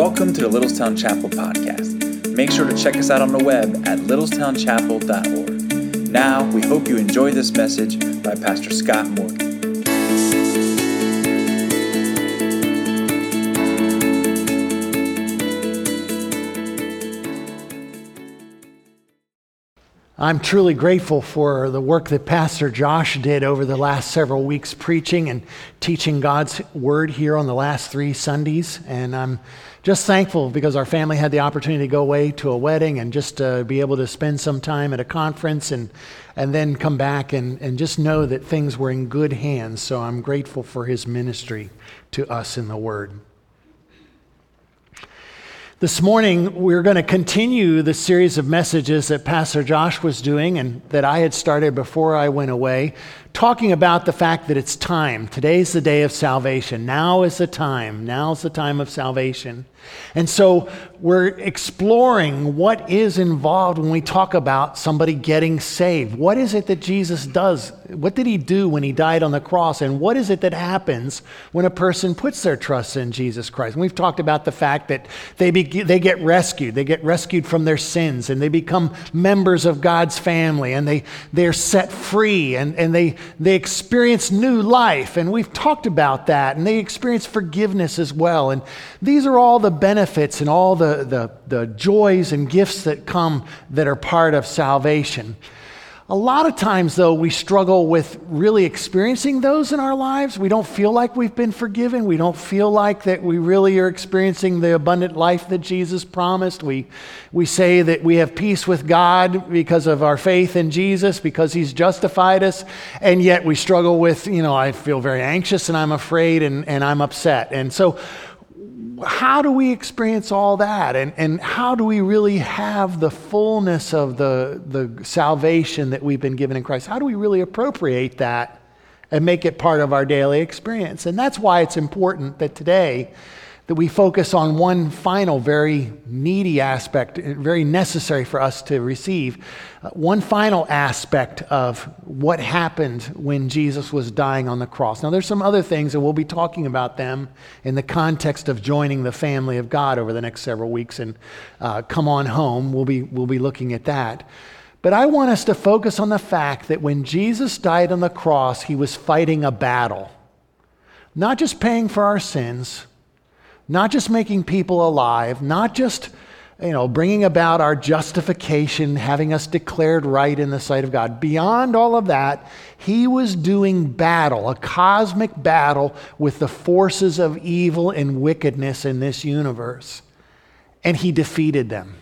Welcome to the Littlestown Chapel podcast. Make sure to check us out on the web at littlestownchapel.org. Now, we hope you enjoy this message by Pastor Scott Morgan. I'm truly grateful for the work that Pastor Josh did over the last several weeks preaching and teaching God's word here on the last three Sundays. And I'm just thankful because our family had the opportunity to go away to a wedding and just be able to spend some time at a conference and, and then come back and, and just know that things were in good hands. So I'm grateful for his ministry to us in the word. This morning, we're going to continue the series of messages that Pastor Josh was doing and that I had started before I went away, talking about the fact that it's time. Today's the day of salvation. Now is the time. Now's the time of salvation. And so we're exploring what is involved when we talk about somebody getting saved. What is it that Jesus does? What did he do when he died on the cross? And what is it that happens when a person puts their trust in Jesus Christ? And we've talked about the fact that they, be, they get rescued. They get rescued from their sins and they become members of God's family and they, they're set free and, and they, they experience new life. And we've talked about that. And they experience forgiveness as well. And these are all the benefits and all the, the, the joys and gifts that come that are part of salvation. A lot of times, though, we struggle with really experiencing those in our lives. We don't feel like we've been forgiven. We don't feel like that we really are experiencing the abundant life that Jesus promised. We, we say that we have peace with God because of our faith in Jesus, because He's justified us, and yet we struggle with, you know, I feel very anxious and I'm afraid and, and I'm upset. And so how do we experience all that? And, and how do we really have the fullness of the, the salvation that we've been given in Christ? How do we really appropriate that and make it part of our daily experience? And that's why it's important that today that we focus on one final, very needy aspect, very necessary for us to receive. Uh, one final aspect of what happened when Jesus was dying on the cross. Now, there's some other things, and we'll be talking about them in the context of joining the family of God over the next several weeks. And uh, come on home, we'll be, we'll be looking at that. But I want us to focus on the fact that when Jesus died on the cross, he was fighting a battle. Not just paying for our sins, not just making people alive, not just you know, bringing about our justification, having us declared right in the sight of God. Beyond all of that, he was doing battle, a cosmic battle with the forces of evil and wickedness in this universe. And he defeated them.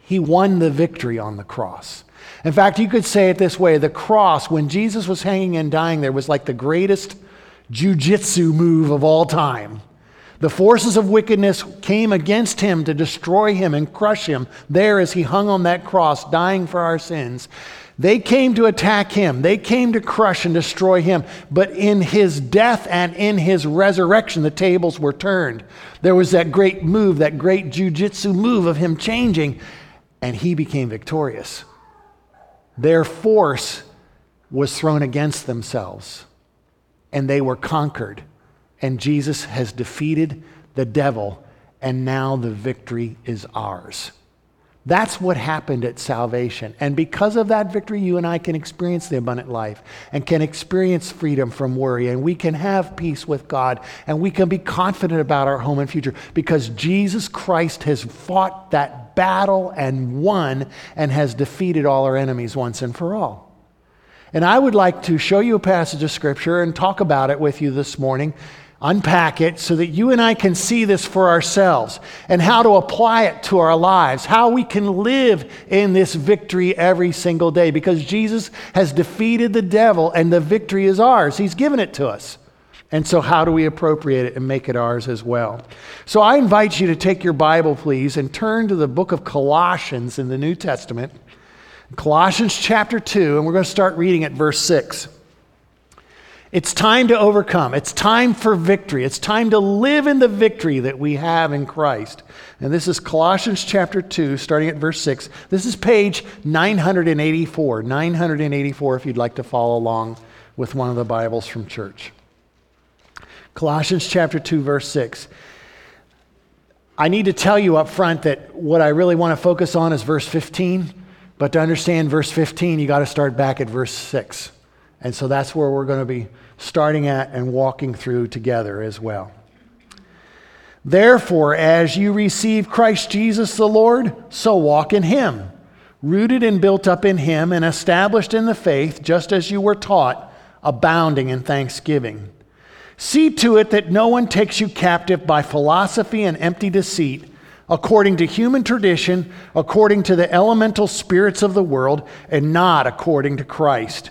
He won the victory on the cross. In fact, you could say it this way the cross, when Jesus was hanging and dying there, was like the greatest jujitsu move of all time. The forces of wickedness came against him to destroy him and crush him there as he hung on that cross, dying for our sins. They came to attack him. They came to crush and destroy him. But in his death and in his resurrection, the tables were turned. There was that great move, that great jujitsu move of him changing, and he became victorious. Their force was thrown against themselves, and they were conquered and Jesus has defeated the devil, and now the victory is ours. That's what happened at salvation. And because of that victory, you and I can experience the abundant life and can experience freedom from worry, and we can have peace with God, and we can be confident about our home and future because Jesus Christ has fought that battle and won and has defeated all our enemies once and for all. And I would like to show you a passage of Scripture and talk about it with you this morning unpack it so that you and I can see this for ourselves and how to apply it to our lives, how we can live in this victory every single day because Jesus has defeated the devil and the victory is ours. He's given it to us. And so, how do we appropriate it and make it ours as well? So, I invite you to take your Bible, please, and turn to the book of Colossians in the New Testament. Colossians chapter 2, and we're going to start reading at verse 6. It's time to overcome. It's time for victory. It's time to live in the victory that we have in Christ. And this is Colossians chapter 2, starting at verse 6. This is page 984. 984, if you'd like to follow along with one of the Bibles from church. Colossians chapter 2, verse 6. I need to tell you up front that what I really want to focus on is verse 15, but to understand verse 15, you got to start back at verse 6. And so that's where we're going to be starting at and walking through together as well. Therefore, as you receive Christ Jesus the Lord, so walk in him, rooted and built up in him, and established in the faith, just as you were taught, abounding in thanksgiving. See to it that no one takes you captive by philosophy and empty deceit, according to human tradition, according to the elemental spirits of the world, and not according to Christ.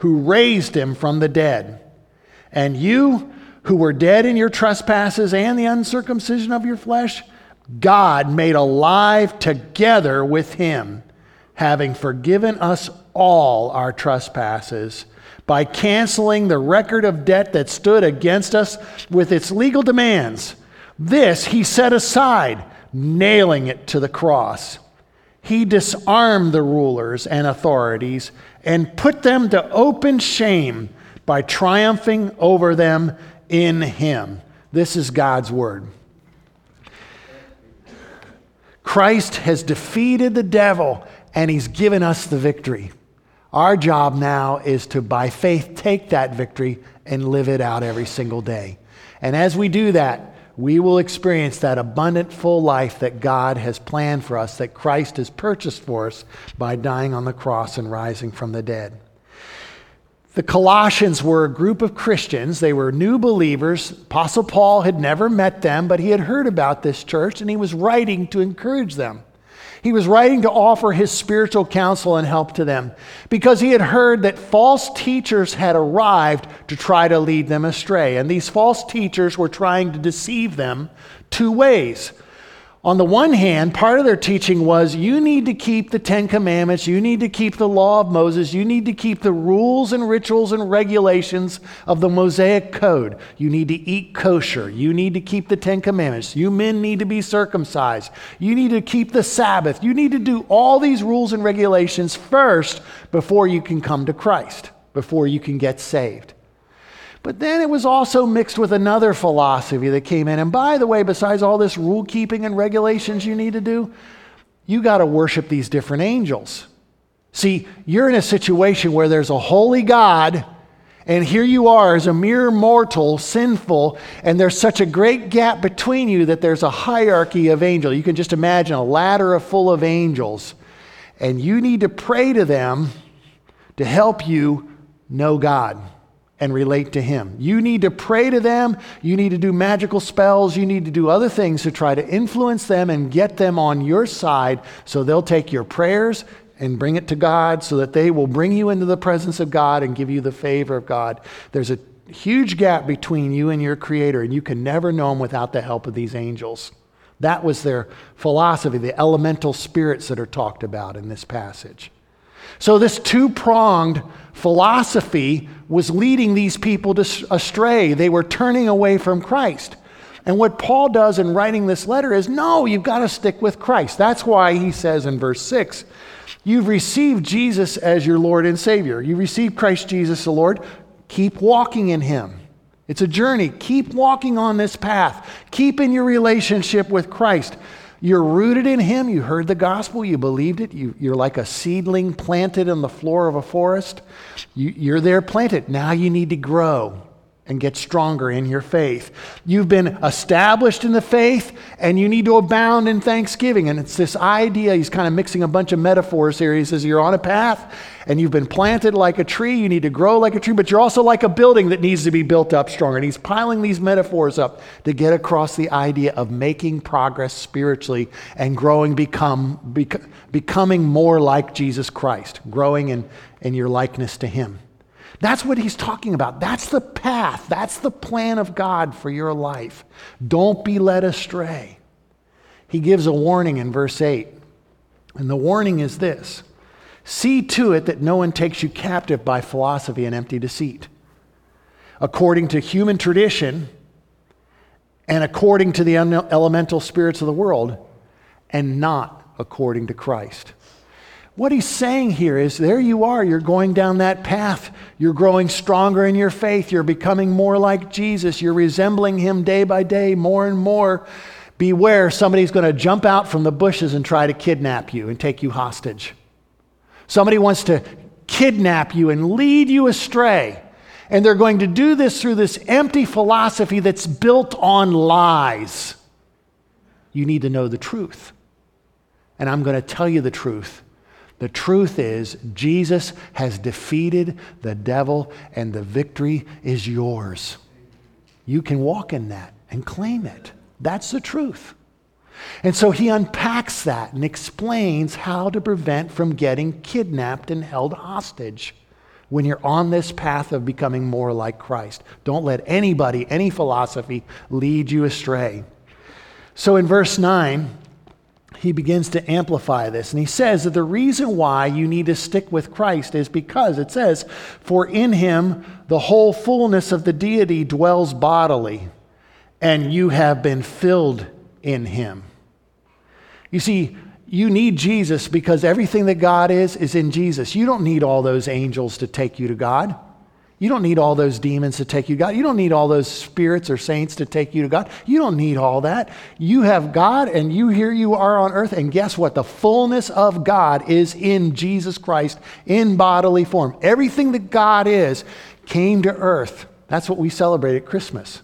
who raised him from the dead. And you, who were dead in your trespasses and the uncircumcision of your flesh, God made alive together with him, having forgiven us all our trespasses by canceling the record of debt that stood against us with its legal demands. This he set aside, nailing it to the cross. He disarmed the rulers and authorities and put them to open shame by triumphing over them in him. This is God's word. Christ has defeated the devil and he's given us the victory. Our job now is to, by faith, take that victory and live it out every single day. And as we do that, we will experience that abundant, full life that God has planned for us, that Christ has purchased for us by dying on the cross and rising from the dead. The Colossians were a group of Christians. They were new believers. Apostle Paul had never met them, but he had heard about this church and he was writing to encourage them. He was writing to offer his spiritual counsel and help to them because he had heard that false teachers had arrived to try to lead them astray. And these false teachers were trying to deceive them two ways. On the one hand, part of their teaching was you need to keep the Ten Commandments, you need to keep the law of Moses, you need to keep the rules and rituals and regulations of the Mosaic Code. You need to eat kosher, you need to keep the Ten Commandments, you men need to be circumcised, you need to keep the Sabbath, you need to do all these rules and regulations first before you can come to Christ, before you can get saved. But then it was also mixed with another philosophy that came in. And by the way, besides all this rule keeping and regulations you need to do, you got to worship these different angels. See, you're in a situation where there's a holy God, and here you are as a mere mortal, sinful, and there's such a great gap between you that there's a hierarchy of angels. You can just imagine a ladder full of angels, and you need to pray to them to help you know God and relate to Him. You need to pray to them. You need to do magical spells. You need to do other things to try to influence them and get them on your side so they'll take your prayers and bring it to God so that they will bring you into the presence of God and give you the favor of God. There's a huge gap between you and your Creator, and you can never know Him without the help of these angels. That was their philosophy, the elemental spirits that are talked about in this passage. So, this two pronged philosophy was leading these people astray. They were turning away from Christ. And what Paul does in writing this letter is no, you've got to stick with Christ. That's why he says in verse 6 You've received Jesus as your Lord and Savior. You received Christ Jesus the Lord. Keep walking in him. It's a journey. Keep walking on this path. Keep in your relationship with Christ. You're rooted in Him. You heard the gospel. You believed it. You, are like a seedling planted in the floor of a forest. You, you're there planted. Now you need to grow and get stronger in your faith. You've been established in the faith and you need to abound in thanksgiving. And it's this idea, he's kind of mixing a bunch of metaphors here. He says, You're on a path and you've been planted like a tree. You need to grow like a tree, but you're also like a building that needs to be built up stronger. And he's piling these metaphors up to get across the idea of making progress spiritually and growing, become, bec- becoming more like Jesus Christ, growing in, in your likeness to him. That's what he's talking about. That's the path. That's the plan of God for your life. Don't be led astray. he gives a warning in verse 8. And the warning is this See to it that no one takes you captive by philosophy and empty deceit, according to human tradition and according to the elemental spirits of the world, and not according to Christ. What he's saying here is there you are, you're going down that path. You're growing stronger in your faith. You're becoming more like Jesus. You're resembling him day by day more and more. Beware, somebody's going to jump out from the bushes and try to kidnap you and take you hostage. Somebody wants to kidnap you and lead you astray. And they're going to do this through this empty philosophy that's built on lies. You need to know the truth. And I'm going to tell you the truth. The truth is, Jesus has defeated the devil, and the victory is yours. You can walk in that and claim it. That's the truth. And so he unpacks that and explains how to prevent from getting kidnapped and held hostage when you're on this path of becoming more like Christ. Don't let anybody, any philosophy, lead you astray. So in verse 9, he begins to amplify this. And he says that the reason why you need to stick with Christ is because it says, For in him the whole fullness of the deity dwells bodily, and you have been filled in him. You see, you need Jesus because everything that God is, is in Jesus. You don't need all those angels to take you to God. You don't need all those demons to take you to God. You don't need all those spirits or saints to take you to God. You don't need all that. You have God, and you here you are on earth. And guess what? The fullness of God is in Jesus Christ in bodily form. Everything that God is came to earth. That's what we celebrate at Christmas.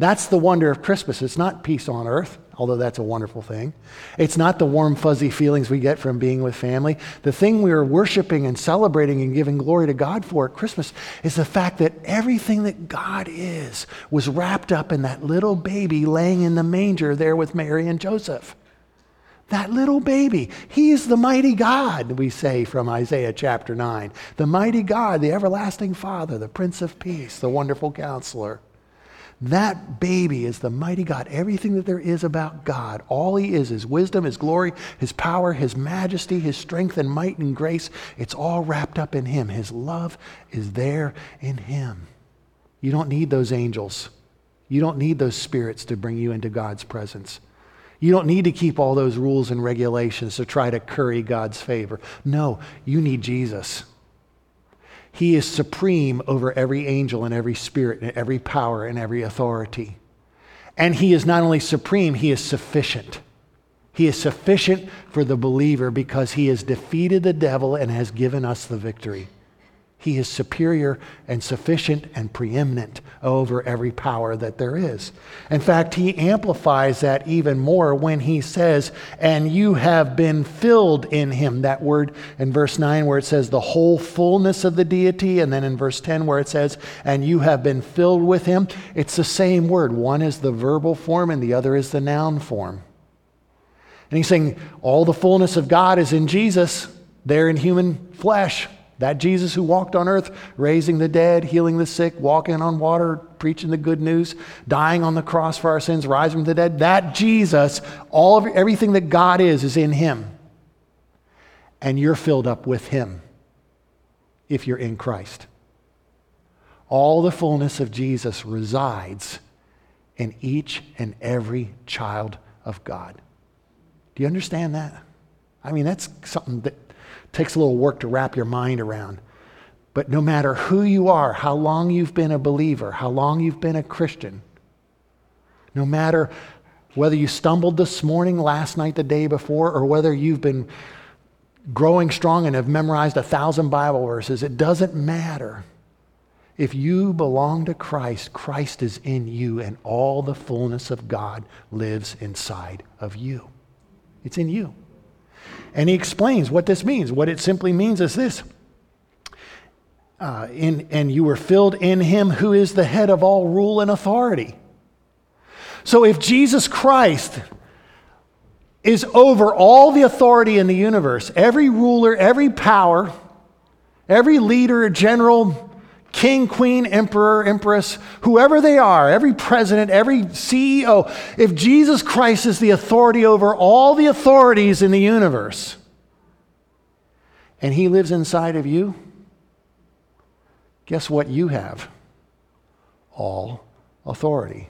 That's the wonder of Christmas. It's not peace on earth, although that's a wonderful thing. It's not the warm, fuzzy feelings we get from being with family. The thing we are worshiping and celebrating and giving glory to God for at Christmas is the fact that everything that God is was wrapped up in that little baby laying in the manger there with Mary and Joseph. That little baby. He is the mighty God, we say from Isaiah chapter 9. The mighty God, the everlasting Father, the Prince of Peace, the wonderful counselor. That baby is the mighty God. Everything that there is about God, all he is, his wisdom, his glory, his power, his majesty, his strength and might and grace, it's all wrapped up in him. His love is there in him. You don't need those angels. You don't need those spirits to bring you into God's presence. You don't need to keep all those rules and regulations to try to curry God's favor. No, you need Jesus. He is supreme over every angel and every spirit and every power and every authority. And He is not only supreme, He is sufficient. He is sufficient for the believer because He has defeated the devil and has given us the victory. He is superior and sufficient and preeminent over every power that there is. In fact, he amplifies that even more when he says, And you have been filled in him. That word in verse 9 where it says, The whole fullness of the deity. And then in verse 10 where it says, And you have been filled with him. It's the same word. One is the verbal form and the other is the noun form. And he's saying, All the fullness of God is in Jesus, there in human flesh. That Jesus who walked on earth, raising the dead, healing the sick, walking on water, preaching the good news, dying on the cross for our sins, rising from the dead, that Jesus, all of everything that God is, is in him. And you're filled up with him if you're in Christ. All the fullness of Jesus resides in each and every child of God. Do you understand that? I mean, that's something that takes a little work to wrap your mind around. But no matter who you are, how long you've been a believer, how long you've been a Christian, no matter whether you stumbled this morning, last night, the day before, or whether you've been growing strong and have memorized a thousand Bible verses, it doesn't matter. If you belong to Christ, Christ is in you, and all the fullness of God lives inside of you. It's in you. And he explains what this means. What it simply means is this. Uh, in, and you were filled in him who is the head of all rule and authority. So if Jesus Christ is over all the authority in the universe, every ruler, every power, every leader, general, king, queen, emperor, empress, whoever they are, every president, every CEO, if Jesus Christ is the authority over all the authorities in the universe, and he lives inside of you, guess what you have? All authority.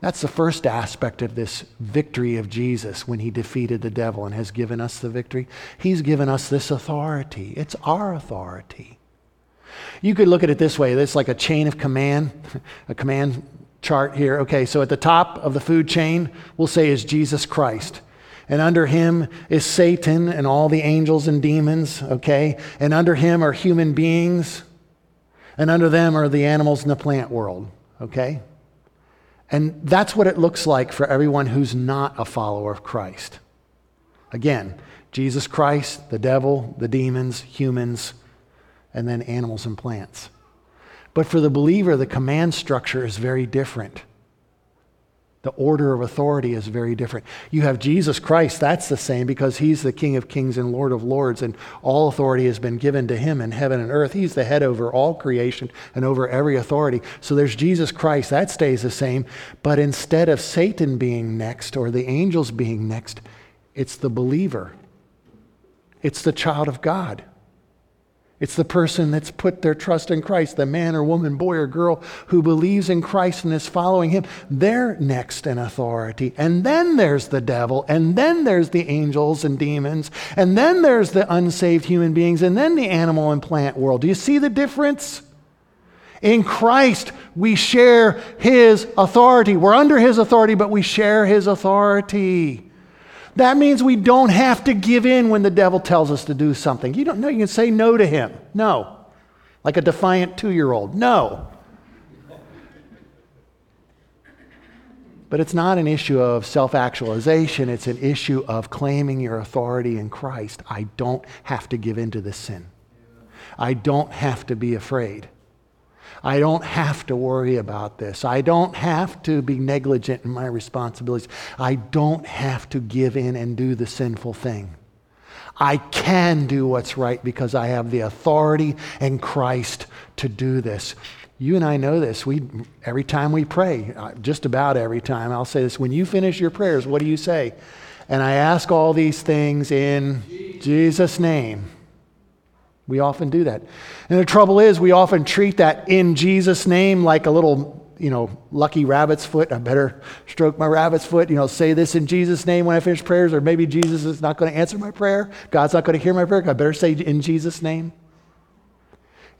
That's the first aspect of this victory of Jesus when he defeated the devil and has given us the victory. He's given us this authority. It's our authority. You could look at it this way it's like a chain of command, a command chart here. Okay, so at the top of the food chain, we'll say is Jesus Christ. And under him is Satan and all the angels and demons, okay? And under him are human beings. And under them are the animals in the plant world, okay? And that's what it looks like for everyone who's not a follower of Christ. Again, Jesus Christ, the devil, the demons, humans, and then animals and plants. But for the believer, the command structure is very different. The order of authority is very different. You have Jesus Christ, that's the same because he's the King of kings and Lord of lords, and all authority has been given to him in heaven and earth. He's the head over all creation and over every authority. So there's Jesus Christ, that stays the same. But instead of Satan being next or the angels being next, it's the believer, it's the child of God. It's the person that's put their trust in Christ, the man or woman, boy or girl who believes in Christ and is following him. They're next in authority. And then there's the devil, and then there's the angels and demons, and then there's the unsaved human beings, and then the animal and plant world. Do you see the difference? In Christ, we share his authority. We're under his authority, but we share his authority. That means we don't have to give in when the devil tells us to do something. You don't know, you can say no to him. No. Like a defiant two year old. No. But it's not an issue of self actualization, it's an issue of claiming your authority in Christ. I don't have to give in to this sin, I don't have to be afraid. I don't have to worry about this. I don't have to be negligent in my responsibilities. I don't have to give in and do the sinful thing. I can do what's right because I have the authority in Christ to do this. You and I know this. We, every time we pray, uh, just about every time, I'll say this when you finish your prayers, what do you say? And I ask all these things in Jesus' name. We often do that. And the trouble is, we often treat that in Jesus' name like a little, you know, lucky rabbit's foot. I better stroke my rabbit's foot, you know, say this in Jesus' name when I finish prayers, or maybe Jesus is not going to answer my prayer. God's not going to hear my prayer. I better say in Jesus' name.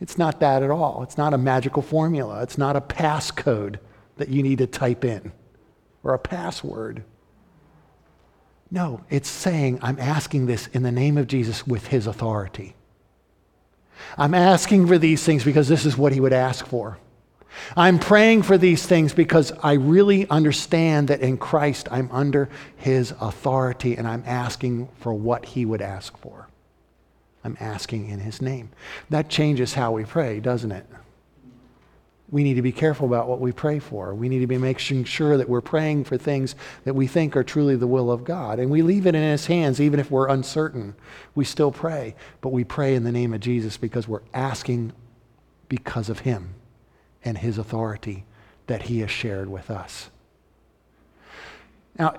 It's not that at all. It's not a magical formula. It's not a passcode that you need to type in or a password. No, it's saying, I'm asking this in the name of Jesus with his authority. I'm asking for these things because this is what he would ask for. I'm praying for these things because I really understand that in Christ I'm under his authority and I'm asking for what he would ask for. I'm asking in his name. That changes how we pray, doesn't it? We need to be careful about what we pray for. We need to be making sure that we're praying for things that we think are truly the will of God. And we leave it in His hands, even if we're uncertain. We still pray, but we pray in the name of Jesus because we're asking because of Him and His authority that He has shared with us. Now,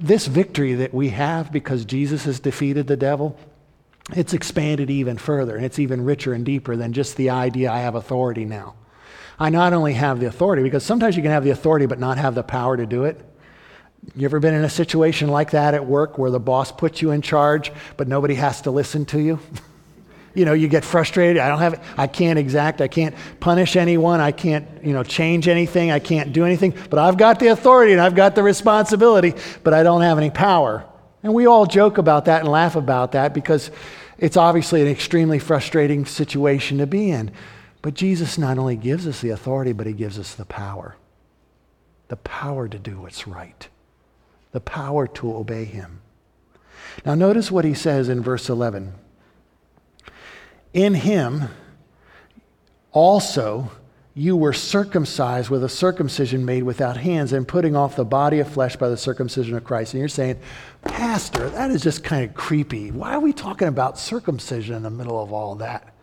this victory that we have because Jesus has defeated the devil, it's expanded even further, and it's even richer and deeper than just the idea I have authority now. I not only have the authority, because sometimes you can have the authority but not have the power to do it. You ever been in a situation like that at work where the boss puts you in charge but nobody has to listen to you? you know, you get frustrated. I don't have, I can't exact, I can't punish anyone, I can't, you know, change anything, I can't do anything, but I've got the authority and I've got the responsibility, but I don't have any power. And we all joke about that and laugh about that because it's obviously an extremely frustrating situation to be in. But Jesus not only gives us the authority, but he gives us the power. The power to do what's right, the power to obey him. Now, notice what he says in verse 11. In him also you were circumcised with a circumcision made without hands and putting off the body of flesh by the circumcision of Christ. And you're saying, Pastor, that is just kind of creepy. Why are we talking about circumcision in the middle of all that?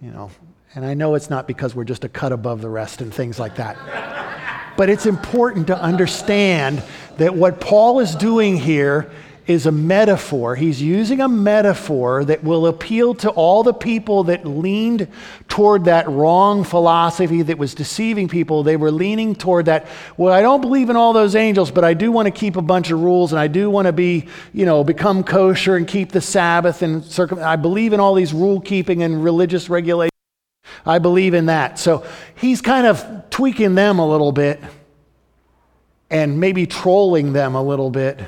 You know, and I know it's not because we're just a cut above the rest and things like that. but it's important to understand that what Paul is doing here is a metaphor. He's using a metaphor that will appeal to all the people that leaned toward that wrong philosophy that was deceiving people. They were leaning toward that, well, I don't believe in all those angels, but I do want to keep a bunch of rules and I do want to be, you know, become kosher and keep the Sabbath and circum- I believe in all these rule keeping and religious regulations. I believe in that. So he's kind of tweaking them a little bit and maybe trolling them a little bit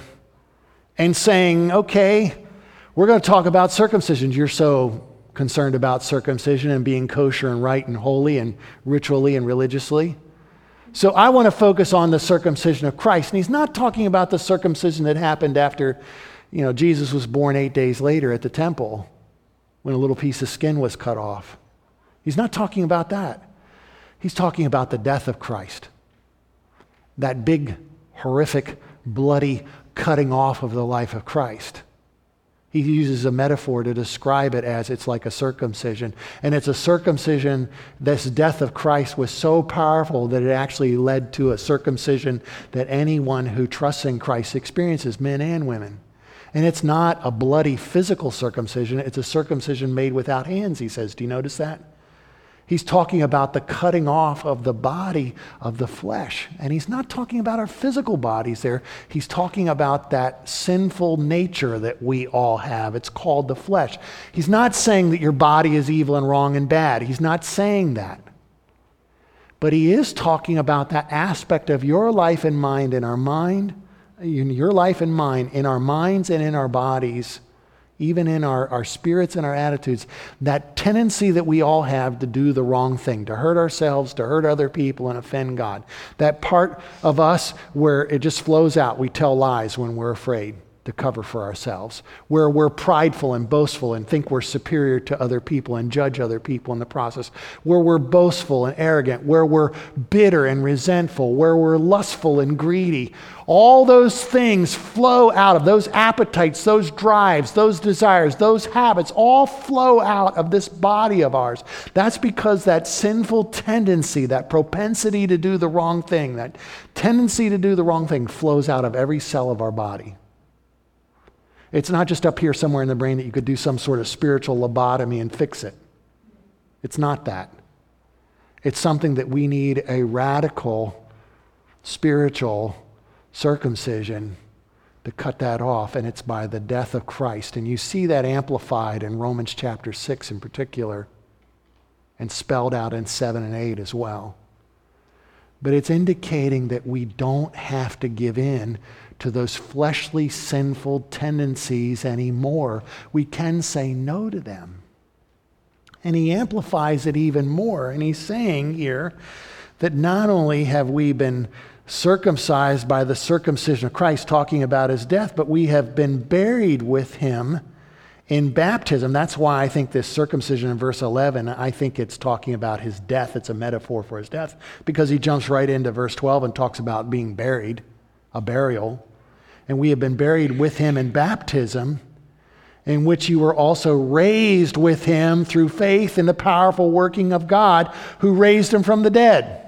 and saying, okay, we're going to talk about circumcision. You're so concerned about circumcision and being kosher and right and holy and ritually and religiously. So I want to focus on the circumcision of Christ. And he's not talking about the circumcision that happened after, you know, Jesus was born eight days later at the temple when a little piece of skin was cut off. He's not talking about that. He's talking about the death of Christ. That big, horrific, bloody cutting off of the life of Christ. He uses a metaphor to describe it as it's like a circumcision. And it's a circumcision, this death of Christ was so powerful that it actually led to a circumcision that anyone who trusts in Christ experiences, men and women. And it's not a bloody physical circumcision, it's a circumcision made without hands, he says. Do you notice that? He's talking about the cutting off of the body of the flesh. And he's not talking about our physical bodies there. He's talking about that sinful nature that we all have. It's called the flesh. He's not saying that your body is evil and wrong and bad. He's not saying that. But he is talking about that aspect of your life and mind in our mind, in your life and mine, in our minds and in our bodies even in our, our spirits and our attitudes, that tendency that we all have to do the wrong thing, to hurt ourselves, to hurt other people, and offend God. That part of us where it just flows out. We tell lies when we're afraid to cover for ourselves, where we're prideful and boastful and think we're superior to other people and judge other people in the process, where we're boastful and arrogant, where we're bitter and resentful, where we're lustful and greedy. All those things flow out of those appetites, those drives, those desires, those habits, all flow out of this body of ours. That's because that sinful tendency, that propensity to do the wrong thing, that tendency to do the wrong thing flows out of every cell of our body. It's not just up here somewhere in the brain that you could do some sort of spiritual lobotomy and fix it. It's not that. It's something that we need a radical spiritual circumcision to cut that off, and it's by the death of Christ. And you see that amplified in Romans chapter 6 in particular, and spelled out in 7 and 8 as well. But it's indicating that we don't have to give in to those fleshly, sinful tendencies anymore. We can say no to them. And he amplifies it even more. And he's saying here that not only have we been circumcised by the circumcision of Christ, talking about his death, but we have been buried with him in baptism. That's why I think this circumcision in verse 11, I think it's talking about his death. It's a metaphor for his death because he jumps right into verse 12 and talks about being buried, a burial and we have been buried with him in baptism, in which you were also raised with him through faith in the powerful working of God who raised him from the dead.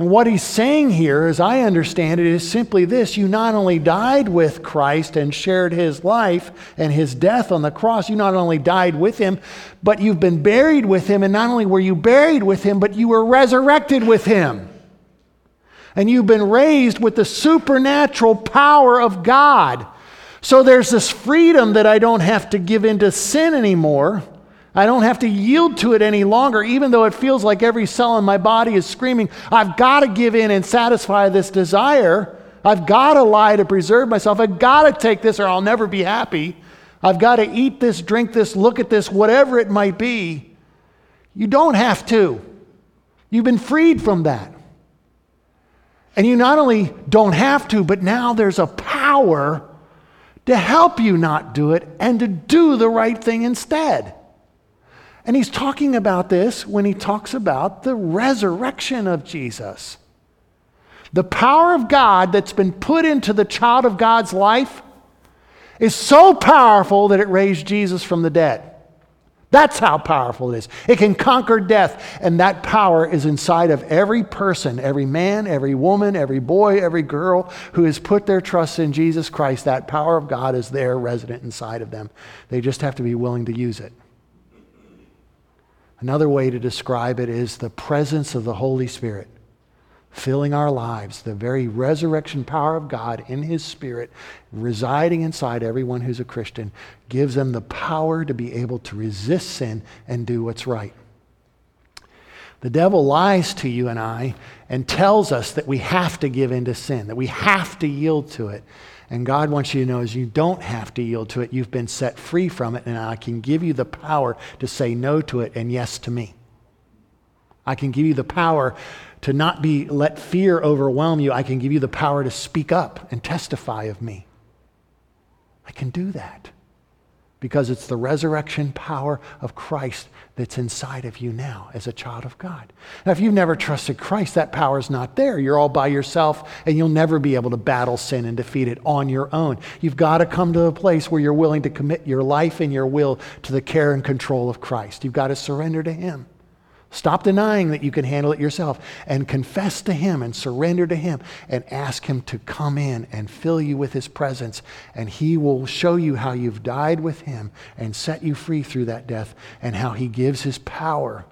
And what he's saying here, as I understand it, is simply this you not only died with Christ and shared his life and his death on the cross, you not only died with him, but you've been buried with him. And not only were you buried with him, but you were resurrected with him and you've been raised with the supernatural power of God. So there's this freedom that I don't have to give in to sin anymore. I don't have to yield to it any longer, even though it feels like every cell in my body is screaming, I've got to give in and satisfy this desire. I've got to lie to preserve myself. I've got to take this or I'll never be happy. I've got to eat this, drink this, look at this, whatever it might be. You don't have to. You've been freed from that. And you not only don't have to, but now there's a power to help you not do it and to do the right thing instead. And he's talking about this when he talks about the resurrection of Jesus. The power of God that's been put into the child of God's life is so powerful that it raised Jesus from the dead. That's how powerful it is. It can conquer death, and that power is inside of every person, every man, every woman, every boy, every girl who has put their trust in Jesus Christ. That power of God is there resident inside of them. They just have to be willing to use it. Another way to describe it is the presence of the Holy Spirit filling our lives, the very resurrection power of God in His Spirit residing inside everyone who's a Christian, gives them the power to be able to resist sin and do what's right. The devil lies to you and I and tells us that we have to give in to sin, that we have to yield to it. And God wants you to know is you don't have to yield to it. You've been set free from it, and I can give you the power to say no to it and yes to me. I can give you the power to not be let fear overwhelm you. I can give you the power to speak up and testify of me. I can do that because it's the resurrection power of Christ that's inside of you now as a child of God. Now, if you've never trusted Christ, that power is not there. You're all by yourself, and you'll never be able to battle sin and defeat it on your own. You've got to come to a place where you're willing to commit your life and your will to the care and control of Christ. You've got to surrender to Him. Stop denying that you can handle it yourself and confess to Him and surrender to Him and ask Him to come in and fill you with His presence. And He will show you how you've died with Him and set you free through that death and how He gives His power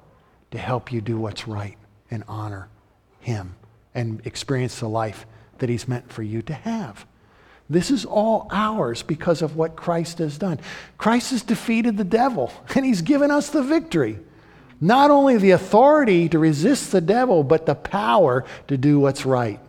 to help you do what's right and honor Him and experience the life that He's meant for you to have. This is all ours because of what Christ has done. Christ has defeated the devil and He's given us the victory. Not only the authority to resist the devil, but the power to do what's right.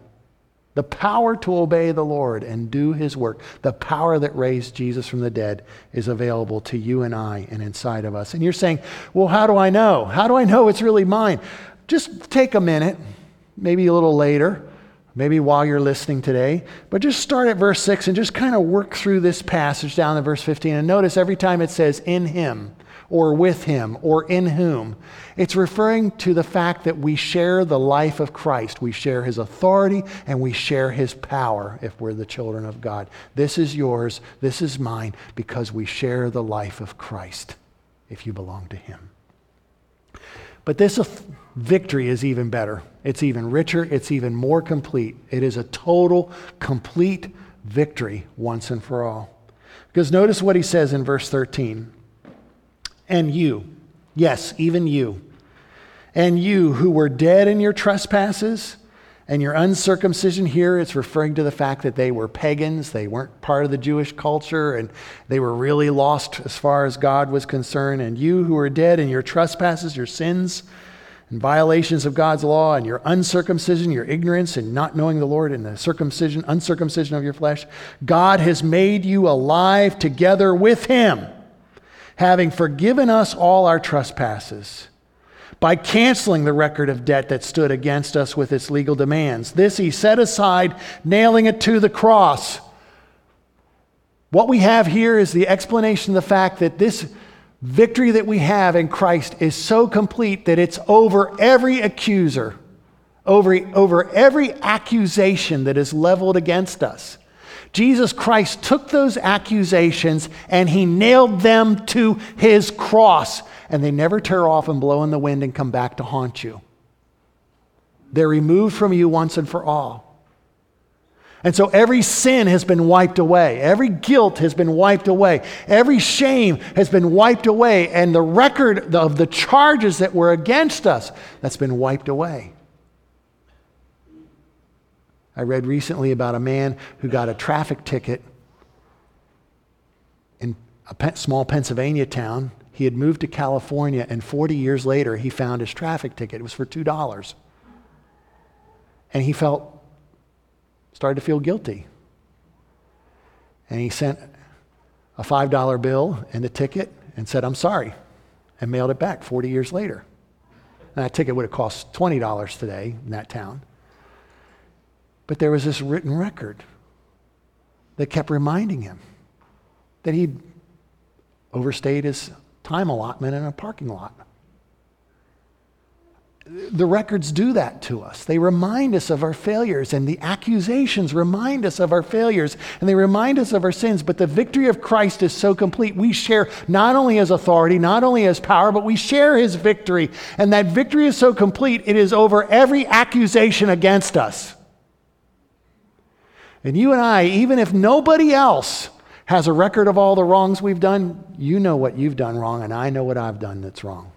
The power to obey the Lord and do his work. The power that raised Jesus from the dead is available to you and I and inside of us. And you're saying, well, how do I know? How do I know it's really mine? Just take a minute, maybe a little later, maybe while you're listening today, but just start at verse 6 and just kind of work through this passage down to verse 15 and notice every time it says in him or with him or in whom. It's referring to the fact that we share the life of Christ. We share his authority and we share his power if we're the children of God. This is yours, this is mine, because we share the life of Christ if you belong to him. But this victory is even better. It's even richer. It's even more complete. It is a total, complete victory once and for all. Because notice what he says in verse 13 and you, yes, even you, and you who were dead in your trespasses and your uncircumcision here, it's referring to the fact that they were pagans. They weren't part of the Jewish culture and they were really lost as far as God was concerned. And you who were dead in your trespasses, your sins, and violations of God's law, and your uncircumcision, your ignorance, and not knowing the Lord, and the circumcision, uncircumcision of your flesh, God has made you alive together with Him having forgiven us all our trespasses by canceling the record of debt that stood against us with its legal demands. This he set aside, nailing it to the cross. What we have here is the explanation of the fact that this victory that we have in Christ is so complete that it's over every accuser, over, over every accusation that is leveled against us. Jesus Christ took those accusations and he nailed them to his cross, and they never tear off and blow in the wind and come back to haunt you. They're removed from you once and for all. And so every sin has been wiped away. Every guilt has been wiped away. Every shame has been wiped away. And the record of the charges that were against us, that's been wiped away. I read recently about a man who got a traffic ticket in a small Pennsylvania town. He had moved to California, and 40 years later, he found his traffic ticket. It was for $2. And he felt, started to feel guilty. And he sent a $5 bill and the ticket and said, I'm sorry, and mailed it back 40 years later. And that ticket would have cost $20 today in that town. But there was this written record that kept reminding him that he'd overstayed his time allotment in a parking lot. the records do that to us. They remind us of our failures, and the accusations remind us of our failures, and they remind us of our sins. But the victory of Christ is so complete. We share not only his authority, not only his power, but we share his victory. And that victory is so complete, it is over every accusation against us. And you and I, even if nobody else has a record of all the wrongs we've done, you know what you've done wrong, and I know what I've done that's wrong.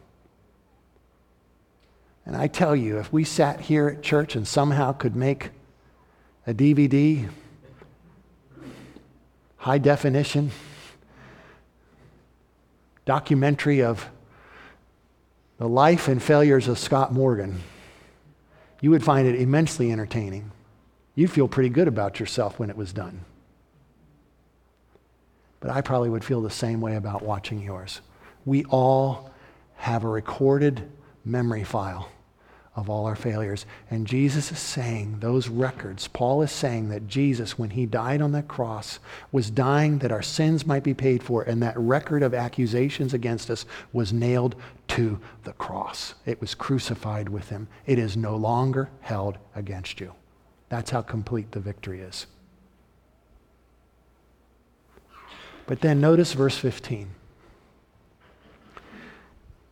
And I tell you, if we sat here at church and somehow could make a DVD, high definition, documentary of the life and failures of Scott Morgan, you would find it immensely entertaining. You'd feel pretty good about yourself when it was done. But I probably would feel the same way about watching yours. We all have a recorded memory file of all our failures. And Jesus is saying, those records, Paul is saying that Jesus, when he died on that cross, was dying that our sins might be paid for, and that record of accusations against us was nailed to the cross. It was crucified with him. It is no longer held against you. That's how complete the victory is. But then notice verse 15.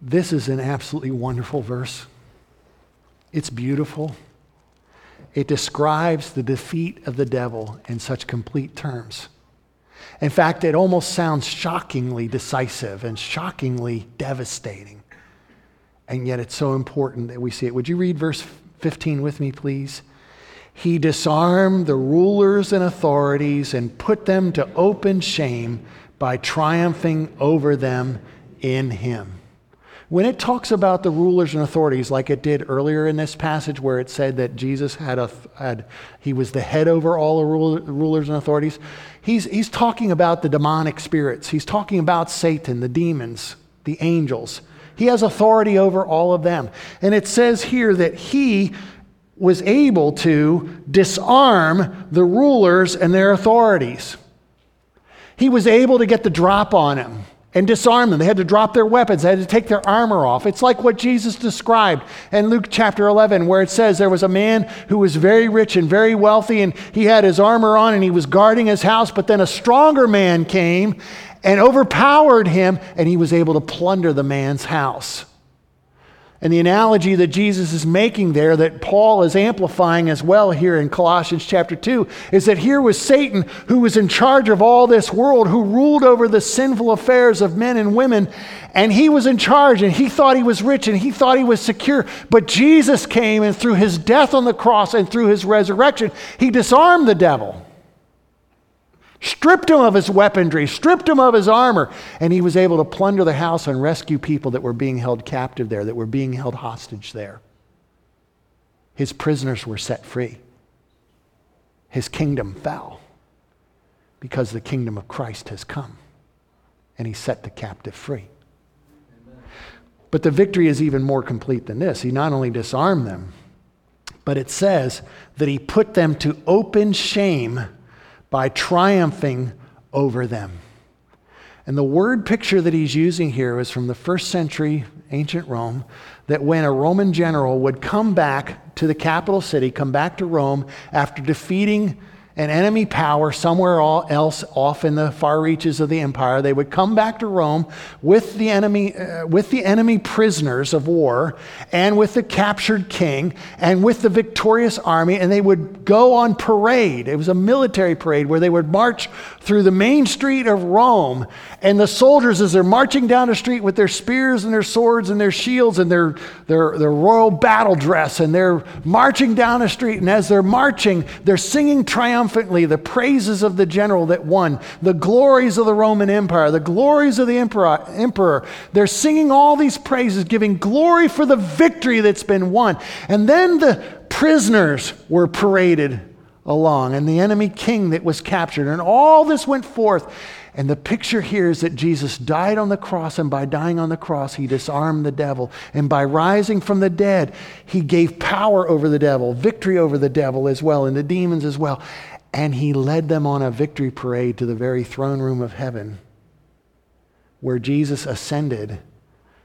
This is an absolutely wonderful verse. It's beautiful. It describes the defeat of the devil in such complete terms. In fact, it almost sounds shockingly decisive and shockingly devastating. And yet it's so important that we see it. Would you read verse 15 with me, please? He disarmed the rulers and authorities and put them to open shame by triumphing over them in him. When it talks about the rulers and authorities, like it did earlier in this passage where it said that Jesus had, a, had he was the head over all the rulers and authorities, he's, he's talking about the demonic spirits. He's talking about Satan, the demons, the angels. He has authority over all of them. And it says here that he was able to disarm the rulers and their authorities. He was able to get the drop on him and disarm them. They had to drop their weapons, they had to take their armor off. It's like what Jesus described in Luke chapter 11, where it says there was a man who was very rich and very wealthy, and he had his armor on and he was guarding his house, but then a stronger man came and overpowered him, and he was able to plunder the man's house. And the analogy that Jesus is making there, that Paul is amplifying as well here in Colossians chapter 2, is that here was Satan who was in charge of all this world, who ruled over the sinful affairs of men and women. And he was in charge and he thought he was rich and he thought he was secure. But Jesus came and through his death on the cross and through his resurrection, he disarmed the devil stripped him of his weaponry, stripped him of his armor, and he was able to plunder the house and rescue people that were being held captive there, that were being held hostage there. His prisoners were set free. His kingdom fell because the kingdom of Christ has come and he set the captive free. But the victory is even more complete than this. He not only disarmed them, but it says that he put them to open shame by triumphing over them. And the word picture that he's using here is from the first century ancient Rome that when a Roman general would come back to the capital city, come back to Rome after defeating an enemy power somewhere else off in the far reaches of the empire. They would come back to Rome with the enemy, uh, with the enemy prisoners of war and with the captured king and with the victorious army, and they would go on parade. It was a military parade where they would march through the main street of Rome. And the soldiers, as they're marching down the street with their spears and their swords and their shields and their, their, their royal battle dress, and they're marching down the street, and as they're marching, they're singing triumph triumphantly the praises of the general that won, the glories of the Roman Empire, the glories of the emperor, emperor. They're singing all these praises, giving glory for the victory that's been won. And then the prisoners were paraded along, and the enemy king that was captured, and all this went forth. And the picture here is that Jesus died on the cross, and by dying on the cross, he disarmed the devil. And by rising from the dead, he gave power over the devil, victory over the devil as well, and the demons as well. And he led them on a victory parade to the very throne room of heaven, where Jesus ascended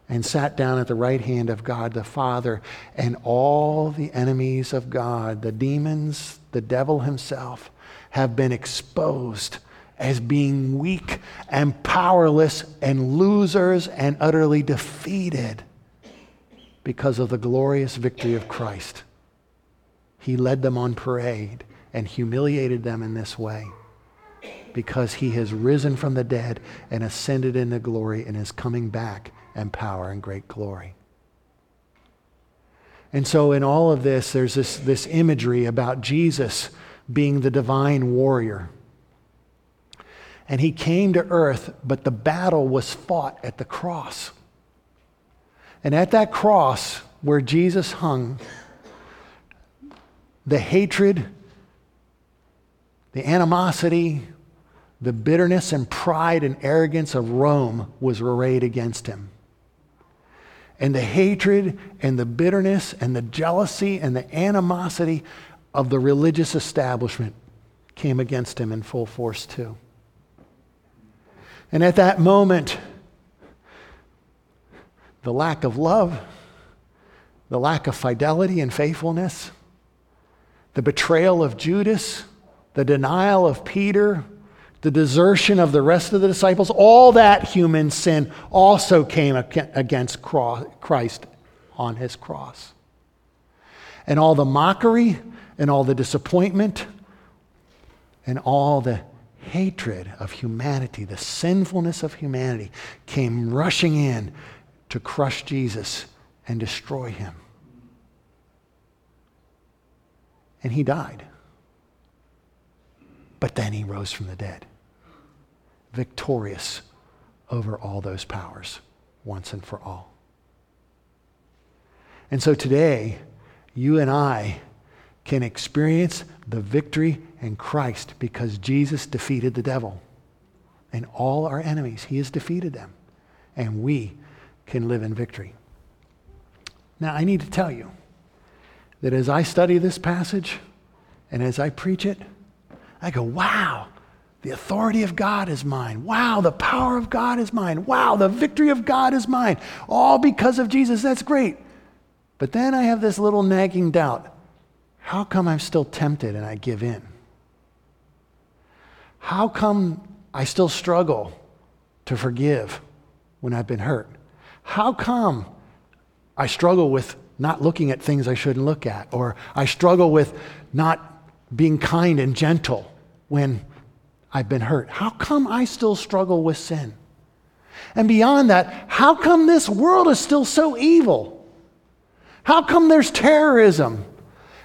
and sat down at the right hand of God the Father, and all the enemies of God, the demons, the devil himself, have been exposed as being weak and powerless and losers and utterly defeated because of the glorious victory of Christ. He led them on parade and humiliated them in this way because he has risen from the dead and ascended into glory and is coming back and power and great glory. And so, in all of this, there's this, this imagery about Jesus being the divine warrior. And he came to earth, but the battle was fought at the cross. And at that cross where Jesus hung, the hatred, the animosity, the bitterness and pride and arrogance of Rome was arrayed against him and the hatred and the bitterness and the jealousy and the animosity of the religious establishment came against him in full force, too. And at that moment, the lack of love, the lack of fidelity and faithfulness, the betrayal of Judas, the denial of Peter, the desertion of the rest of the disciples, all that human sin also came against Christ on his cross. And all the mockery and all the disappointment and all the hatred of humanity, the sinfulness of humanity, came rushing in to crush Jesus and destroy him. And he died. But then he rose from the dead victorious over all those powers once and for all. And so today, you and I can experience the victory in Christ because Jesus defeated the devil and all our enemies. He has defeated them. And we can live in victory. Now, I need to tell you that as I study this passage and as I preach it, I go, wow, the authority of God is mine. Wow, the power of God is mine. Wow, the victory of God is mine. All because of Jesus. That's great. But then I have this little nagging doubt. How come I'm still tempted and I give in? How come I still struggle to forgive when I've been hurt? How come I struggle with not looking at things I shouldn't look at? Or I struggle with not being kind and gentle when I've been hurt? How come I still struggle with sin? And beyond that, how come this world is still so evil? How come there's terrorism?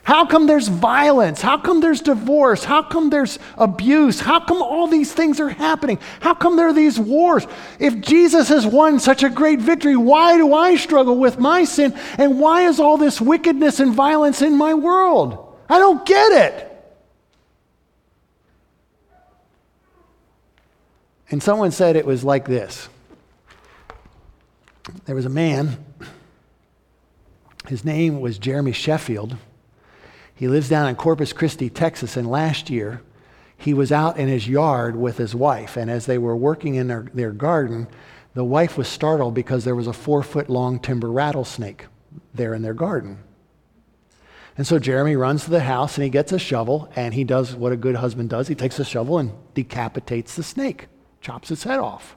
How come there's violence? How come there's divorce? How come there's abuse? How come all these things are happening? How come there are these wars? If Jesus has won such a great victory, why do I struggle with my sin? And why is all this wickedness and violence in my world? I don't get it. And someone said it was like this there was a man, his name was Jeremy Sheffield. He lives down in Corpus Christi, Texas, and last year he was out in his yard with his wife. And as they were working in their, their garden, the wife was startled because there was a four foot long timber rattlesnake there in their garden. And so Jeremy runs to the house and he gets a shovel and he does what a good husband does. He takes a shovel and decapitates the snake chops its head off.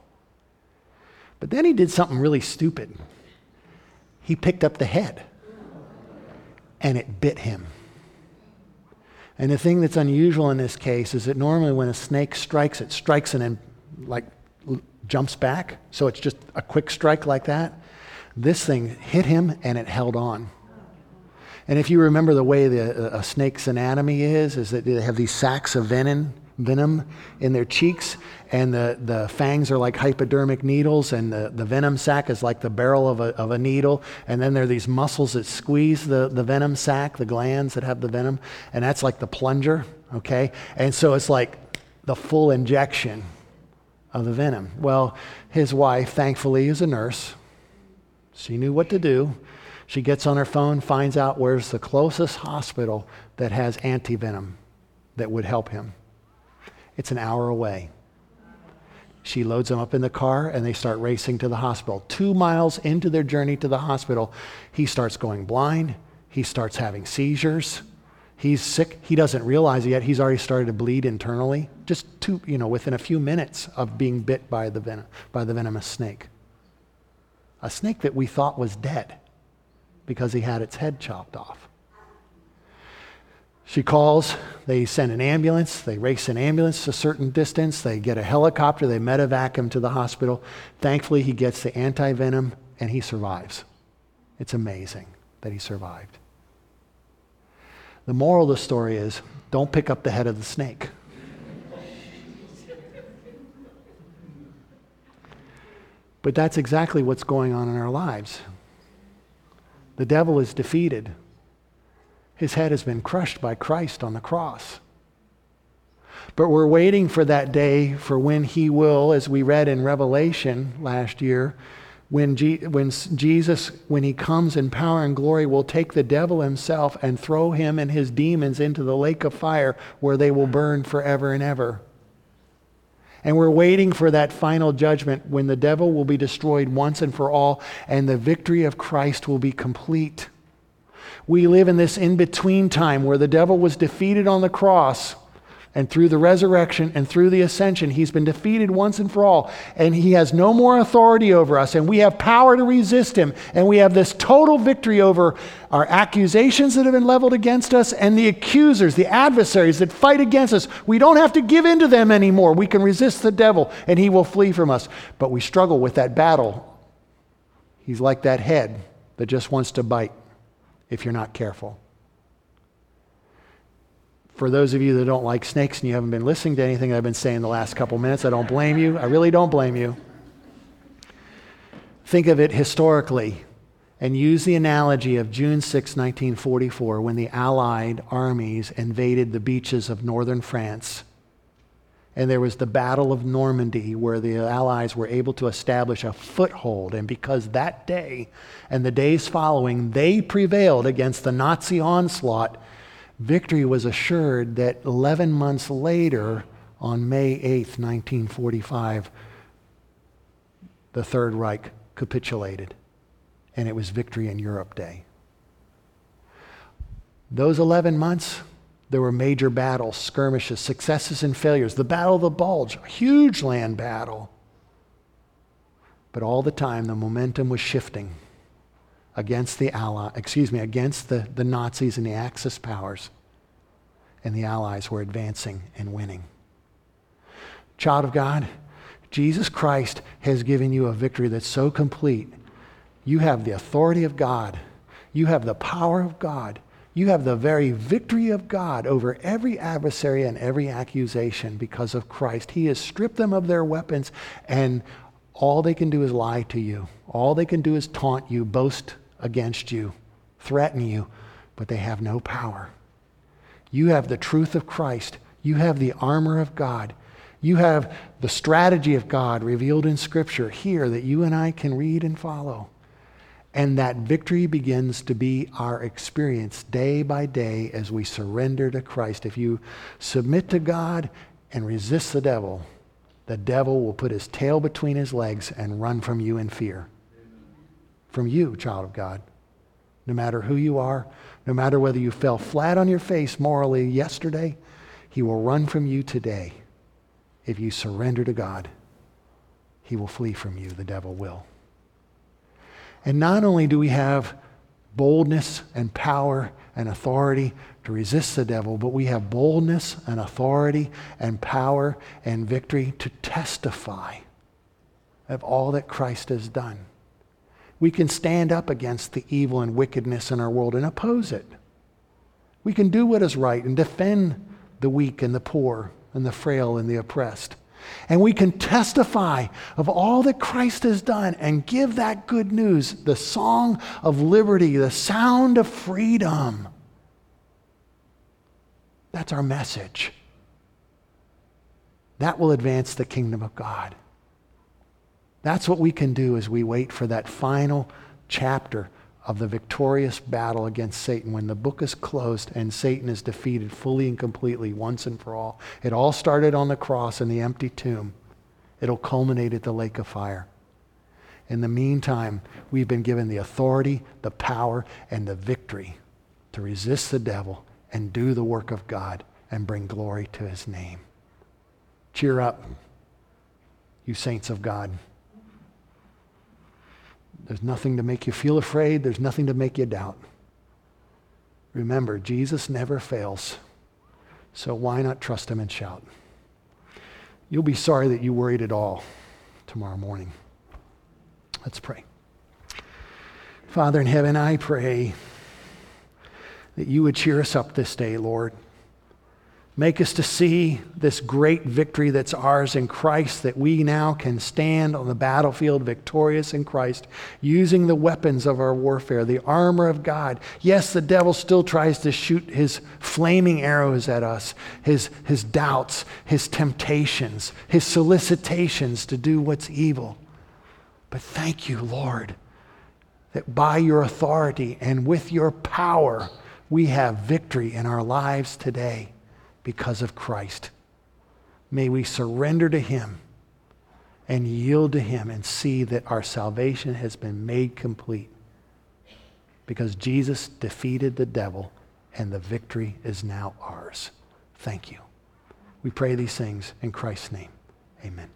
But then he did something really stupid. He picked up the head and it bit him. And the thing that's unusual in this case is that normally when a snake strikes, it strikes and then like jumps back. So it's just a quick strike like that. This thing hit him and it held on. And if you remember the way the, uh, a snake's anatomy is, is that they have these sacs of venom venom in their cheeks, and the, the fangs are like hypodermic needles, and the, the venom sac is like the barrel of a, of a needle. And then there are these muscles that squeeze the, the venom sac, the glands that have the venom, and that's like the plunger, okay? And so it's like the full injection of the venom. Well, his wife, thankfully, is a nurse. She knew what to do. She gets on her phone, finds out where's the closest hospital that has antivenom that would help him. It's an hour away. She loads him up in the car and they start racing to the hospital. Two miles into their journey to the hospital, he starts going blind. He starts having seizures. He's sick. He doesn't realize it yet. He's already started to bleed internally, just two, you know, within a few minutes of being bit by the, venom, by the venomous snake. A snake that we thought was dead because he had its head chopped off. She calls, they send an ambulance, they race an ambulance a certain distance, they get a helicopter, they medevac him to the hospital. Thankfully, he gets the anti venom and he survives. It's amazing that he survived. The moral of the story is don't pick up the head of the snake. But that's exactly what's going on in our lives. The devil is defeated. His head has been crushed by Christ on the cross. But we're waiting for that day for when he will, as we read in Revelation last year, when, when Jesus, when he comes in power and glory, will take the devil himself and throw him and his demons into the lake of fire where they will burn forever and ever. And we're waiting for that final judgment when the devil will be destroyed once and for all and the victory of Christ will be complete. We live in this in between time where the devil was defeated on the cross and through the resurrection and through the ascension, he's been defeated once and for all. And he has no more authority over us. And we have power to resist him. And we have this total victory over our accusations that have been leveled against us and the accusers, the adversaries that fight against us. We don't have to give in to them anymore. We can resist the devil and he will flee from us. But we struggle with that battle. He's like that head that just wants to bite if you're not careful for those of you that don't like snakes and you haven't been listening to anything I've been saying the last couple minutes, I don't blame you. I really don't blame you. Think of it historically and use the analogy of June 6, 1944, when the Allied armies invaded the beaches of northern France. And there was the Battle of Normandy, where the Allies were able to establish a foothold. And because that day and the days following, they prevailed against the Nazi onslaught Victory was assured that 11 months later, on May 8th, 1945, the Third Reich capitulated, and it was Victory in Europe Day. Those 11 months, there were major battles, skirmishes, successes and failures. The Battle of the Bulge, a huge land battle. But all the time, the momentum was shifting against the Ally, excuse me, against the, the Nazis and the Axis powers. And the Allies were advancing and winning. Child of God, Jesus Christ has given you a victory that's so complete. You have the authority of God. You have the power of God. You have the very victory of God over every adversary and every accusation because of Christ. He has stripped them of their weapons, and all they can do is lie to you. All they can do is taunt you, boast against you, threaten you, but they have no power. You have the truth of Christ. You have the armor of God. You have the strategy of God revealed in Scripture here that you and I can read and follow. And that victory begins to be our experience day by day as we surrender to Christ. If you submit to God and resist the devil, the devil will put his tail between his legs and run from you in fear from you, child of God. No matter who you are, no matter whether you fell flat on your face morally yesterday, he will run from you today. If you surrender to God, he will flee from you, the devil will. And not only do we have boldness and power and authority to resist the devil, but we have boldness and authority and power and victory to testify of all that Christ has done we can stand up against the evil and wickedness in our world and oppose it. We can do what is right and defend the weak and the poor and the frail and the oppressed. And we can testify of all that Christ has done and give that good news, the song of liberty, the sound of freedom. That's our message. That will advance the kingdom of God. That's what we can do as we wait for that final chapter of the victorious battle against Satan when the book is closed and Satan is defeated fully and completely once and for all. It all started on the cross and the empty tomb. it'll culminate at the lake of fire. In the meantime, we've been given the authority, the power, and the victory to resist the devil and do the work of God and bring glory to his name. Cheer up, you saints of God. There's nothing to make you feel afraid, there's nothing to make you doubt. Remember, Jesus never fails. So why not trust him and shout? You'll be sorry that you worried at all tomorrow morning. Let's pray. Father in heaven, I pray that you would cheer us up this day, Lord. Make us to see this great victory that's ours in Christ, that we now can stand on the battlefield victorious in Christ, using the weapons of our warfare, the armor of God. Yes, the devil still tries to shoot his flaming arrows at us, his, his doubts, his temptations, his solicitations to do what's evil. But thank you, Lord, that by your authority and with your power, we have victory in our lives today because of Christ. May we surrender to Him and yield to Him and see that our salvation has been made complete because Jesus defeated the devil and the victory is now ours. Thank you. We pray these things in Christ's name. Amen.